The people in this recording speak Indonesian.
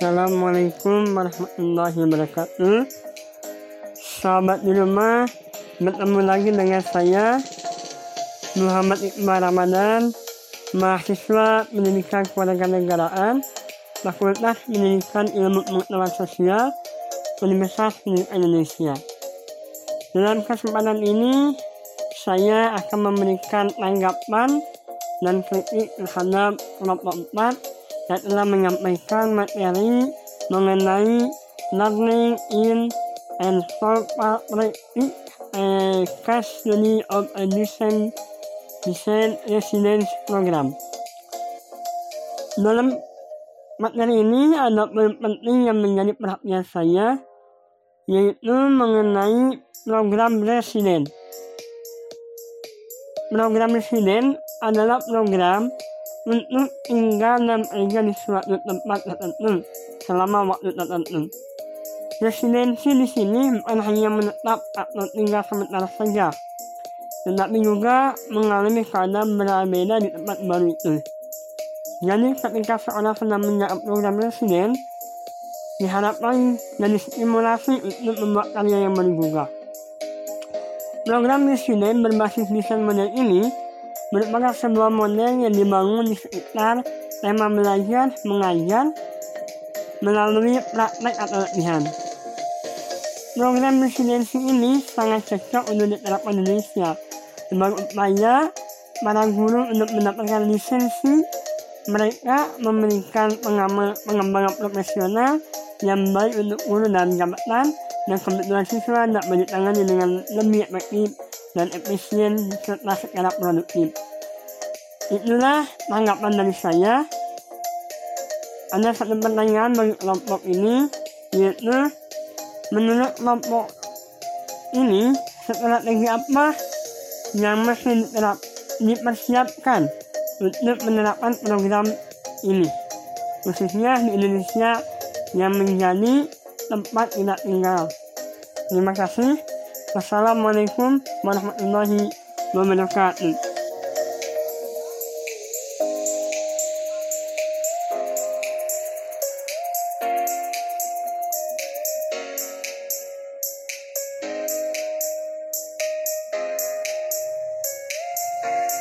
Assalamualaikum warahmatullahi wabarakatuh. Sahabat di rumah Bertemu lagi dengan saya Muhammad Iqbal Ramadan Mahasiswa Pendidikan Kewarganegaraan Fakultas Pendidikan Ilmu Pengetahuan Sosial Universitas Indonesia. Dalam kesempatan ini Saya akan memberikan tanggapan dan kritik terhadap kelompok 4 yang telah menyampaikan materi mengenai learning in and corporate a case study of a design, design residence program. Dalam materi ini ada poin penting yang menjadi perhatian saya yaitu mengenai program resident. Program resident adalah program untuk tinggal dan bekerja di suatu tempat tertentu selama waktu tertentu. Residensi di sini bukan hanya menetap atau tinggal sementara saja, tetapi juga mengalami keadaan berbeda di tempat baru itu. Jadi ketika seorang sedang menjawab program residen, diharapkan jadi stimulasi untuk membuat karya yang baru juga. Program residen berbasis desain model ini merupakan sebuah model yang dibangun di sekitar tema belajar mengajar melalui praktek atau latihan. Program residensi ini sangat cocok untuk diterapkan di Indonesia sebagai upaya para guru untuk mendapatkan lisensi mereka memberikan pengembangan profesional yang baik untuk guru dan jabatan dan kebetulan siswa dapat ditangani dengan lebih efektif dan efisien serta secara produktif. Itulah tanggapan dari saya. Ada satu pertanyaan bagi kelompok ini, yaitu menurut kelompok ini strategi apa yang mesti diterap, dipersiapkan untuk menerapkan program ini, khususnya di Indonesia yang menjadi tempat tidak tinggal. Terima kasih. Wassalamualaikum warahmatullahi wabarakatuh.